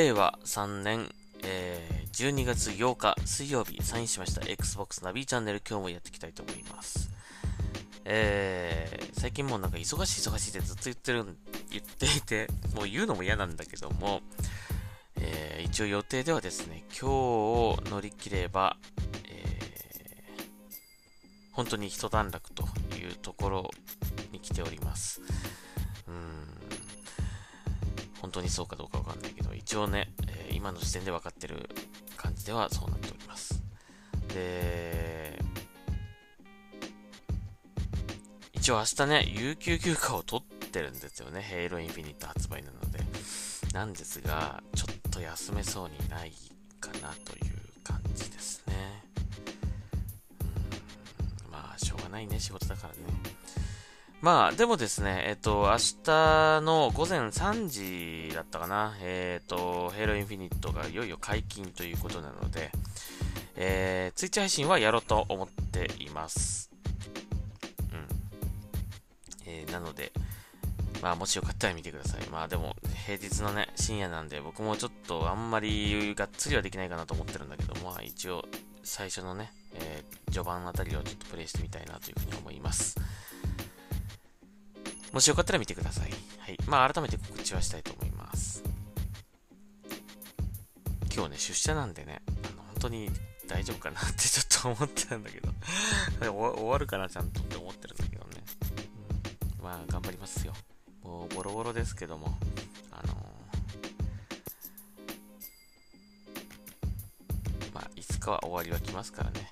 令和3年、えー、12月8日水曜日サインしました Xbox ナビチャンネル今日もやっていきたいと思います。えー、最近もうなんか忙しい忙しいってずっと言ってる、言っていて、もう言うのも嫌なんだけども、えー、一応予定ではですね、今日を乗り切れば、えー、本当に一段落というところに来ております。当にそうかどうかわかんないけど、一応ね、えー、今の時点で分かってる感じではそうなっております。で、一応明日ね、有給休暇を取ってるんですよね。ヘイロインフィニット発売なので。なんですが、ちょっと休めそうにないかなという感じですね。うん、まあ、しょうがないね、仕事だからね。まあ、でもですね、えっと、明日の午前3時だったかな、えっと、ヘイロインフィニットがいよいよ解禁ということなので、えー、ツイッチ配信はやろうと思っています。うん。えー、なので、まあ、もしよかったら見てください。まあ、でも、平日のね、深夜なんで、僕もちょっとあんまりがっつりはできないかなと思ってるんだけど、まあ、一応、最初のね、えー、序盤あたりをちょっとプレイしてみたいなというふうに思います。もしよかったら見てください。はい。まあ、改めて告知はしたいと思います。今日ね、出社なんでね、あの、本当に大丈夫かなって ちょっと思ってたんだけど 終わるかな、ちゃんとって思ってるんだけどね。まあ、頑張りますよ。もう、ボロボロですけども、あのー、まあ、いつかは終わりは来ますからね。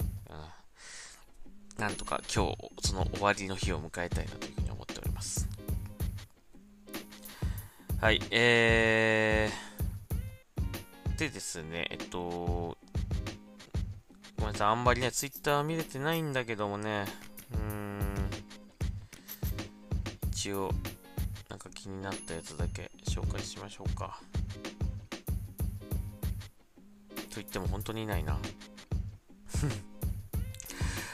なんとか今日、その終わりの日を迎えたいなとはい、えー、でですね、えっと、ごめんなさい、あんまりね、ツイッター見れてないんだけどもね、うーん、一応、なんか気になったやつだけ紹介しましょうか。と言っても本当にいないな。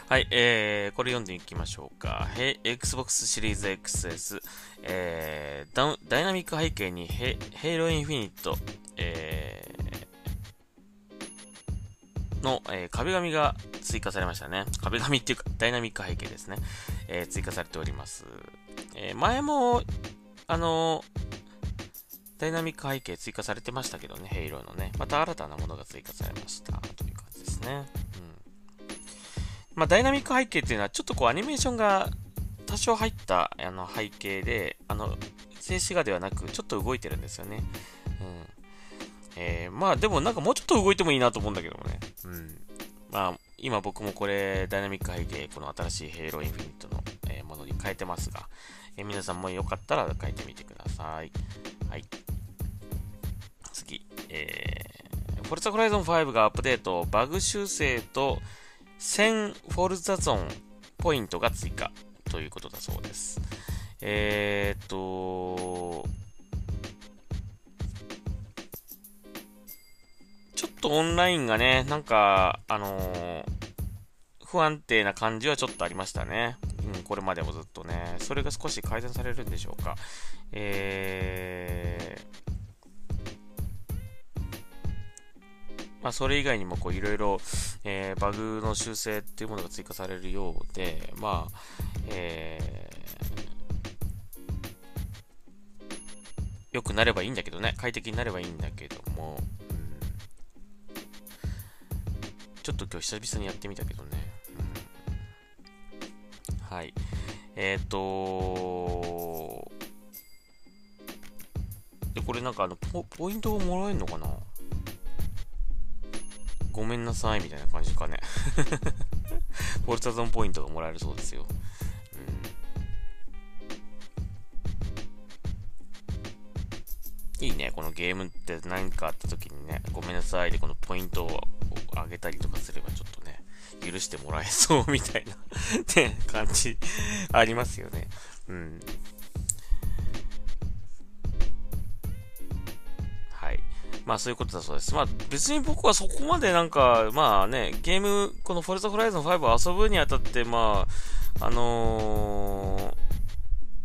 はい、えー、これ読んでいきましょうか。Xbox シリーズ XS、えー、ダイナミック背景にヘヘイロインフィニット、えー、の、えー、壁紙が追加されましたね。壁紙っていうか、ダイナミック背景ですね。えー、追加されております。えー、前も、あのダイナミック背景追加されてましたけどね、ヘイローのね。また新たなものが追加されましたという感じですね。まあ、ダイナミック背景っていうのは、ちょっとこう、アニメーションが多少入ったあの背景で、あの、静止画ではなく、ちょっと動いてるんですよね。うん。えー、まあ、でもなんかもうちょっと動いてもいいなと思うんだけどもね。うん。まあ、今僕もこれ、ダイナミック背景、この新しいヘイローインフィニットの、えー、ものに変えてますが、えー、皆さんもよかったら変えてみてください。はい。次、えー、フォルツァホライゾン5がアップデート、バグ修正と、1000フォルザゾーンポイントが追加ということだそうです。えー、っと、ちょっとオンラインがね、なんか、あのー、不安定な感じはちょっとありましたね。うん、これまでもずっとね。それが少し改善されるんでしょうか。えー、まあ、それ以外にもこういろいろ、えー、バグの修正っていうものが追加されるようで、まあ、えー、良くなればいいんだけどね、快適になればいいんだけども、うん、ちょっと今日久々にやってみたけどね、うん、はい。えっ、ー、とで、これなんかあのポ、ポイントをもらえるのかな？ごめんなさいみたいな感じかね。フォルツァゾンポイントがもらえるそうですよ。うん、いいね、このゲームって何かあった時にね、ごめんなさいでこのポイントを上げたりとかすればちょっとね、許してもらえそうみたいなね、感じありますよね。うん。まあそういうことだそうです。まあ別に僕はそこまでなんか、まあね、ゲーム、このフォルザホライゾン5を遊ぶにあたって、まあ、あのー、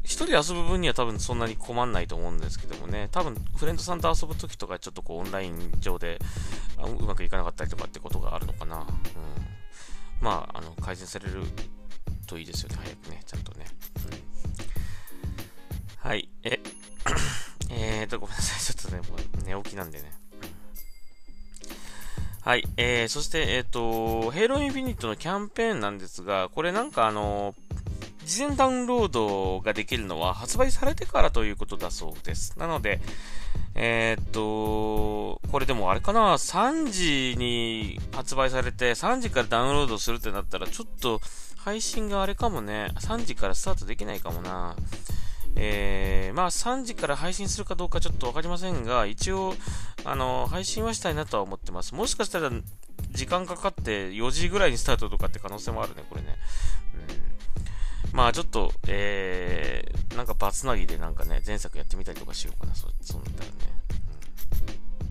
一人遊ぶ分には多分そんなに困んないと思うんですけどもね、多分フレンドさんと遊ぶときとかちょっとこうオンライン上でうまくいかなかったりとかってことがあるのかな。うん、まあ、あの、改善されるといいですよね、早くね、ちゃんとね。うん、はい、え、えーと、ごめんなさい、ちょっとね、もう寝起きなんでね。はい。えー、そして、えっ、ー、と、ヘイローインフィニットのキャンペーンなんですが、これなんかあの、事前ダウンロードができるのは発売されてからということだそうです。なので、えー、っと、これでもあれかな、3時に発売されて、3時からダウンロードするってなったら、ちょっと配信があれかもね、3時からスタートできないかもな。えー、まあ3時から配信するかどうかちょっとわかりませんが、一応、あの、配信はしたいなとは思ってます。もしかしたら、時間かかって4時ぐらいにスタートとかって可能性もあるね、これね。うん、まあちょっと、えー、なんかバツナギでなんかね、前作やってみたりとかしようかな、そそうなったらね。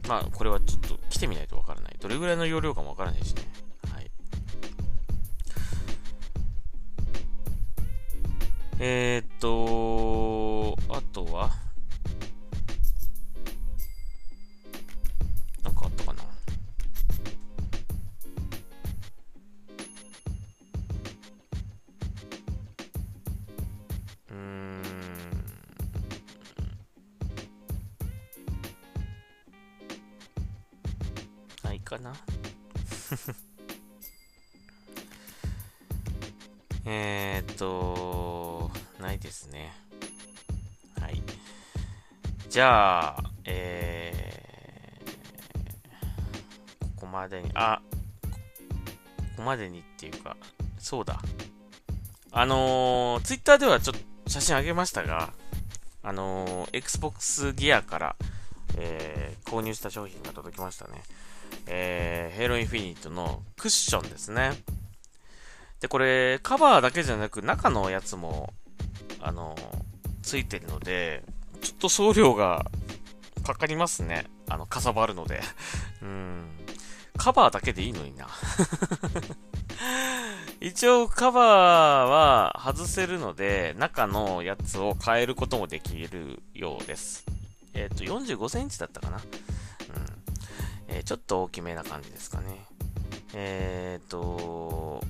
うん、まあこれはちょっと来てみないとわからない。どれぐらいの容量かもわからないしね。えー、っと、あとは、なんかあったかな？うん。ないかな？えっと、ですね。はい。じゃあ、えー、ここまでに、あ、ここまでにっていうか、そうだ。あのー、ツイッターではちょっと写真あげましたが、あのー、Xbox ギアから、えー、購入した商品が届きましたね。えー、ヘイロインフィニットのクッションですね。で、これ、カバーだけじゃなく、中のやつも、あの、ついてるので、ちょっと送料がかかりますね。あの、かさばるので。うん。カバーだけでいいのにな。一応カバーは外せるので、中のやつを変えることもできるようです。えっ、ー、と、45センチだったかな。うん。えー、ちょっと大きめな感じですかね。えっ、ー、と、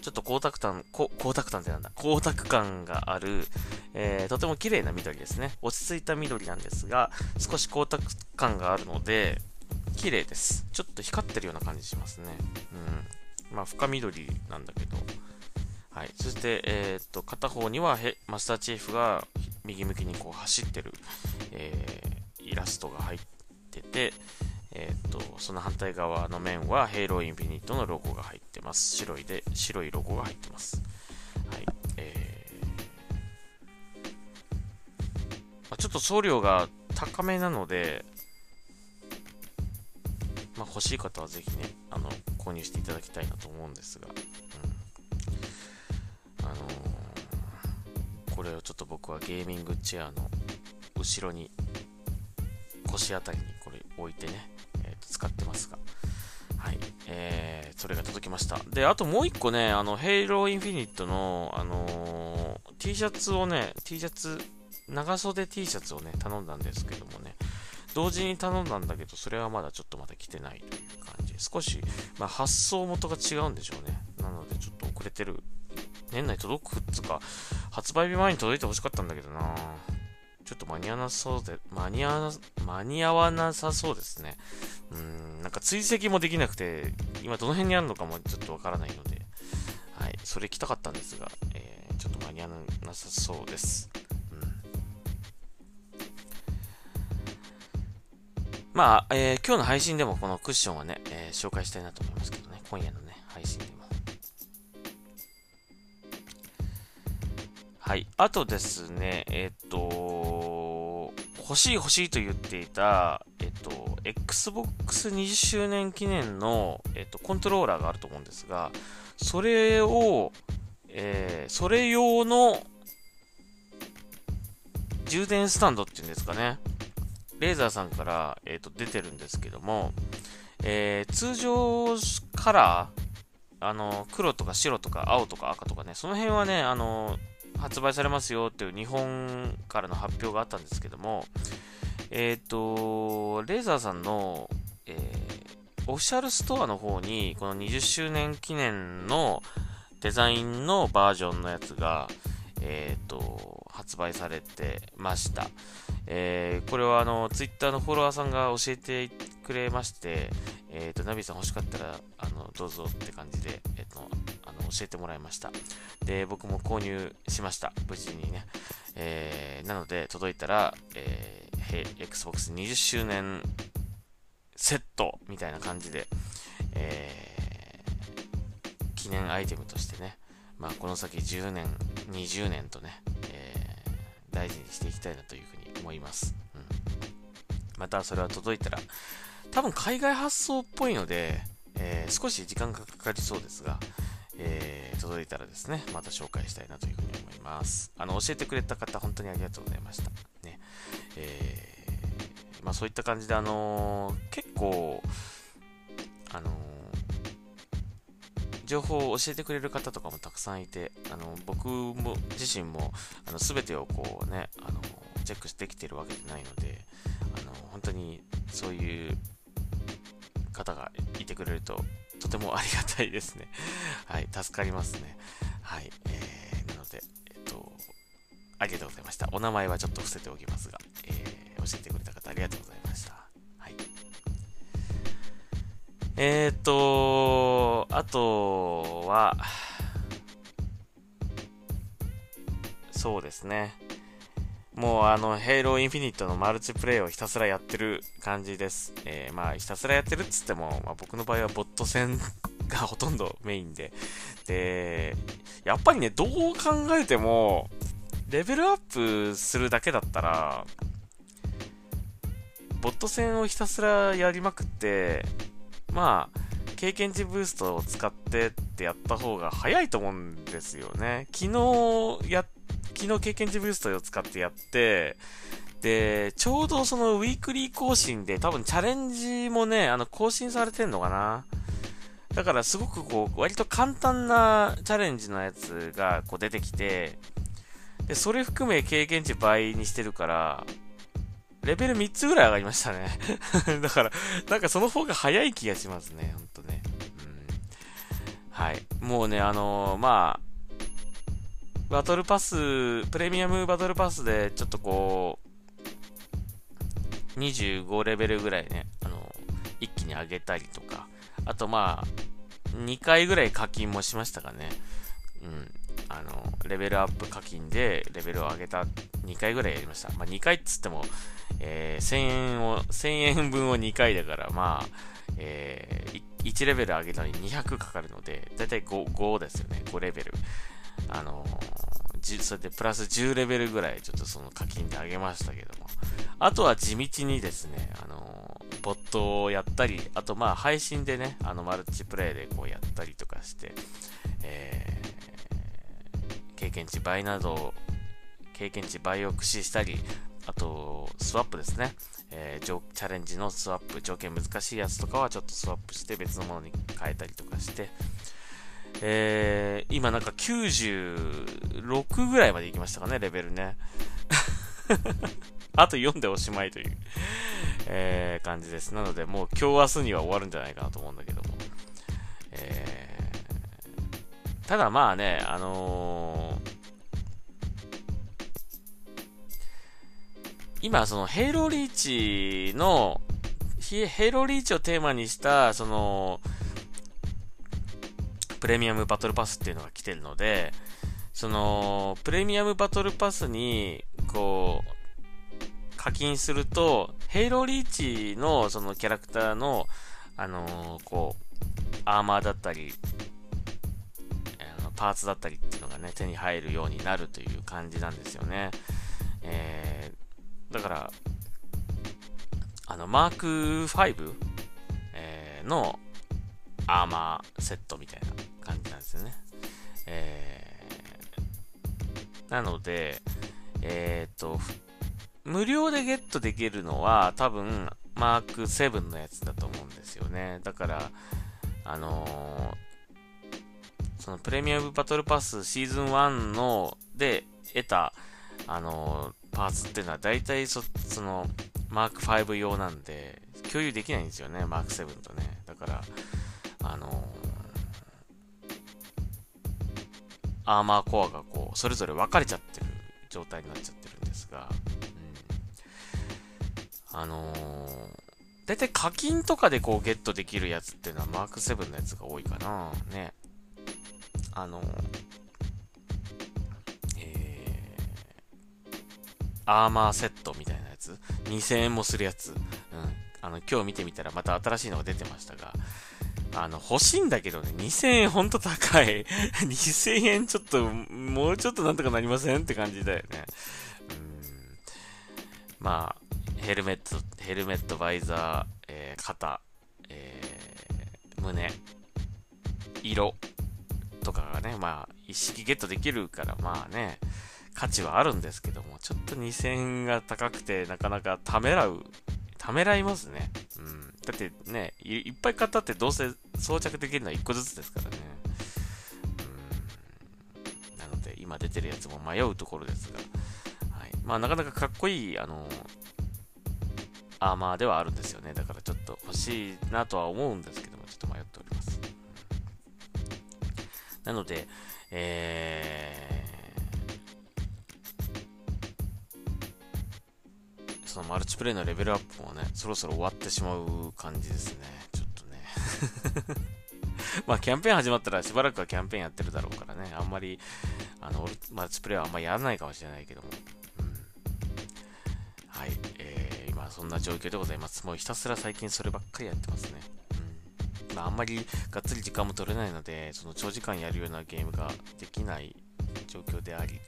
ちょっと光沢感、光沢感ってなんだ？光沢感がある、えー、とても綺麗な緑ですね。落ち着いた緑なんですが、少し光沢感があるので、綺麗です。ちょっと光ってるような感じしますね。うん。まあ、深緑なんだけど。はい。そして、えー、っと、片方にはマスターチーフが右向きにこう走ってる、えー、イラストが入ってて、えっ、ー、と、その反対側の面は、ヘイローインフィニットのロゴが入ってます。白いで、白いロゴが入ってます。はい。えー、まあ、ちょっと送料が高めなので、まあ、欲しい方はぜひね、あの、購入していただきたいなと思うんですが、うん。あのー、これをちょっと僕はゲーミングチェアの後ろに、腰あたりにこれ置いてね、使ってますが。はい。えー、それが届きました。で、あともう一個ね、あの、ヘイローインフィニットの、あのー、T シャツをね、T シャツ、長袖 T シャツをね、頼んだんですけどもね、同時に頼んだんだけど、それはまだちょっとまだ来てないという感じ、少し、まあ、発送元が違うんでしょうね。なので、ちょっと遅れてる。年内届くっつうか、発売日前に届いてほしかったんだけどなちょっと間に合わなそうで、間に合わな、間に合わなさそうですね。うん、なんか追跡もできなくて、今どの辺にあるのかもちょっとわからないので、はい、それ来たかったんですが、えー、ちょっと間に合わなさそうです。まあ、えー、今日の配信でもこのクッションはね、えー、紹介したいなと思いますけどね、今夜のね、配信でも。はい。あとですね、えっ、と、欲しい欲しいと言っていた、えっ、と、Xbox20 周年記念の、えっ、と、コントローラーがあると思うんですが、それを、えー、それ用の充電スタンドっていうんですかね。レーザーさんから、えーと、出てるんですけども、えー、通常カラーあの、黒とか白とか青とか赤とかね、その辺はね、あの、発売されますよっていう日本からの発表があったんですけども、えっ、ー、と、レーザーさんの、えー、オフィシャルストアの方に、この20周年記念のデザインのバージョンのやつが、えっ、ー、と、発売されてました。えー、これはあの、ツイッターのフォロワーさんが教えてくれまして、えっ、ー、と、ナビさん欲しかったら、あの、どうぞって感じで、えっ、と、あの、教えてもらいました。で、僕も購入しました。無事にね。えー、なので、届いたら、えー、Xbox 20周年セットみたいな感じで、えー、記念アイテムとしてね、まあ、この先10年、20年とね、えー、大事にしていきたいなというふうに思います。うん、また、それは届いたら、多分海外発送っぽいので、えー、少し時間がかかりそうですが、えー、届いたらですね、また紹介したいなというふうに思います。あの、教えてくれた方、本当にありがとうございました。まあそういった感じで、あのー、結構、あのー、情報を教えてくれる方とかもたくさんいて、あの僕も自身もあの全てをこうね、あのチェックしてきてるわけじゃないので、あの本当にそういう方がいてくれると、とてもありがたいですね。はい、助かりますね。はい、えー、なので、えっと、ありがとうございました。お名前はちょっと伏せておきますが、えー、教えてくれた方あありがとうございました。はい。えー、っと、あとは、そうですね。もうあの、ヘイローインフィニットのマルチプレイをひたすらやってる感じです。えー、まあ、ひたすらやってるっつっても、まあ、僕の場合はボット戦がほとんどメインで。で、やっぱりね、どう考えても、レベルアップするだけだったら、ボット戦をひたすらやりまくって、まあ、経験値ブーストを使ってってやった方が早いと思うんですよね。昨日や昨日経験値ブーストを使ってやって、で、ちょうどそのウィークリー更新で多分チャレンジもね、あの更新されてんのかな。だからすごくこう、割と簡単なチャレンジのやつがこう出てきて、で、それ含め経験値倍にしてるから、レベル3つぐらい上がりましたね だから、なんかその方が早い気がしますね、ほんとね。うん。はい。もうね、あのー、まあ、バトルパス、プレミアムバトルパスで、ちょっとこう、25レベルぐらいね、あの、一気に上げたりとか、あとまあ、2回ぐらい課金もしましたかね。うん。あの、レベルアップ課金でレベルを上げた2回ぐらいやりました。まあ2回っつっても、えー、1000円を、千円分を2回だから、まあ、えー、1レベル上げたのに200かかるので、だいたい 5, 5ですよね、5レベル。あのー、それでプラス10レベルぐらいちょっとその課金で上げましたけども、あとは地道にですね、あの、ボットをやったり、あとまあ配信でね、あのマルチプレイでこうやったりとかして、えー、経験値倍など、経験値倍を駆使したり、あと、スワップですね。えー、チャレンジのスワップ、条件難しいやつとかはちょっとスワップして別のものに変えたりとかして、えー、今なんか96ぐらいまで行きましたかね、レベルね。あと4でおしまいという、えー、感じです。なので、もう今日明日には終わるんじゃないかなと思うんだけども。えー、ただまあね、あのー、今、その、ヘイローリーチの、ヘイローリーチをテーマにした、その、プレミアムバトルパスっていうのが来てるので、その、プレミアムバトルパスに、こう、課金すると、ヘイローリーチのそのキャラクターの、あのー、こう、アーマーだったり、あのパーツだったりっていうのがね、手に入るようになるという感じなんですよね。えー、だから、あの、マーク5、えー、のアーマーセットみたいな感じなんですよね。えー、なので、えっ、ー、と、無料でゲットできるのは多分マーク7のやつだと思うんですよね。だから、あのそのプレミアムバトルパスシーズン1の、で得た、あの、パーツっていうのは大体そ、その、マーク5用なんで、共有できないんですよね、マーク7とね。だから、あの、アーマーコアがこう、それぞれ分かれちゃってる状態になっちゃってるんですが、うん、あのー、大体課金とかでこうゲットできるやつっていうのはマーク7のやつが多いかな。ね。あの、えアーマーセットみたいなやつ？2000円もするやつ。うん。あの、今日見てみたらまた新しいのが出てましたが、あの、欲しいんだけどね、2000円ほんと高い。2000円ちょっと、もうちょっとなんとかなりませんって感じだよね。うん。まあ、ヘルメット、ヘルメット、バイザー、えー、肩、えー、胸、色とかがね、まあ、一式ゲットできるから、まあね、価値はあるんですけども、ちょっと2000円が高くて、なかなかためらう、ためらいますね。うん。だってねい、っぱい買ったってどうせ装着できるのは1個ずつですからね。うん。なので、今出てるやつも迷うところですが、はい。まあ、なかなかかっこいい、あの、アーマーではあるんですよね。だからちょっと欲しいなとは思うんですけども、ちょっと迷っております。なので、えそのマルチプレイのレベルアップもね、そろそろ終わってしまう感じですね。ちょっとね。まあ、キャンペーン始まったらしばらくはキャンペーンやってるだろうからね、あんまり、あの、マルチプレイはあんまりやらないかもしれないけども。うん、はい。今そんな状況でございます。もうひたすら最近そればっかりやってますね。うん。まあ、あんまりがっつり時間も取れないので、その長時間やるようなゲームができない状況であり、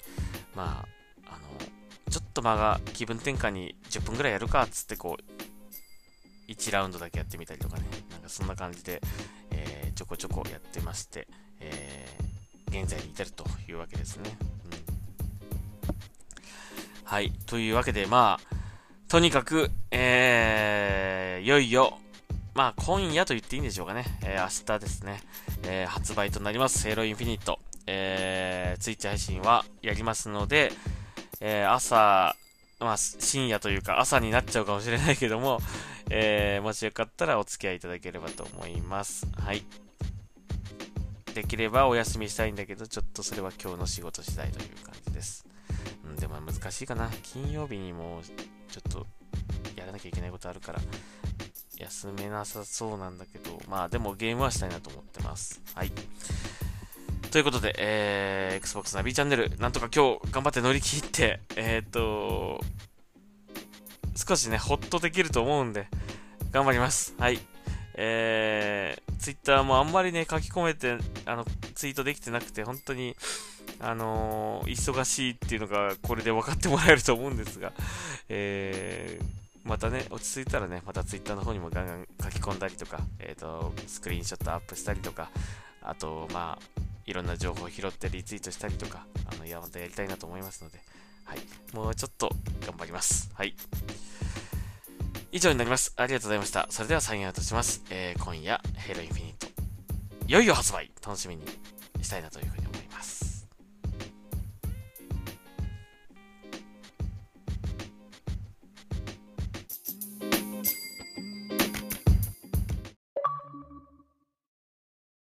まあ、ちょっと間が気分転換に10分ぐらいやるかっつってこう、1ラウンドだけやってみたりとかね、なんかそんな感じで、えー、ちょこちょこやってまして、えー、現在に至るというわけですね。うん、はい。というわけで、まあ、とにかく、えー、いよいよ、まあ今夜と言っていいんでしょうかね。えー、明日ですね、えー、発売となります、ヘロインフィニット。えー、ツイッチ配信はやりますので、えー、朝、まあ、深夜というか朝になっちゃうかもしれないけども、えー、もしよかったらお付き合いいただければと思います。はい。できればお休みしたいんだけど、ちょっとそれは今日の仕事次第という感じです。うん、でも難しいかな。金曜日にもちょっとやらなきゃいけないことあるから、休めなさそうなんだけど、まあでもゲームはしたいなと思ってます。はい。ということで、えー、Xbox ナビチャンネル、なんとか今日頑張って乗り切って、えっ、ー、と、少しね、ほっとできると思うんで、頑張ります。はい。えー、Twitter もあんまりね、書き込めて、あの、ツイートできてなくて、本当に、あのー、忙しいっていうのがこれで分かってもらえると思うんですが、えー、またね、落ち着いたらね、また Twitter の方にもガンガン書き込んだりとか、えっ、ー、と、スクリーンショットアップしたりとか、あと、まあ、いろんな情報を拾ってリツイートしたりとか、あの、いや、またやりたいなと思いますので、はい。もうちょっと頑張ります。はい。以上になります。ありがとうございました。それではサインアウトします。えー、今夜、ヘロインフィニット。いよいよ発売楽しみにしたいなというふうに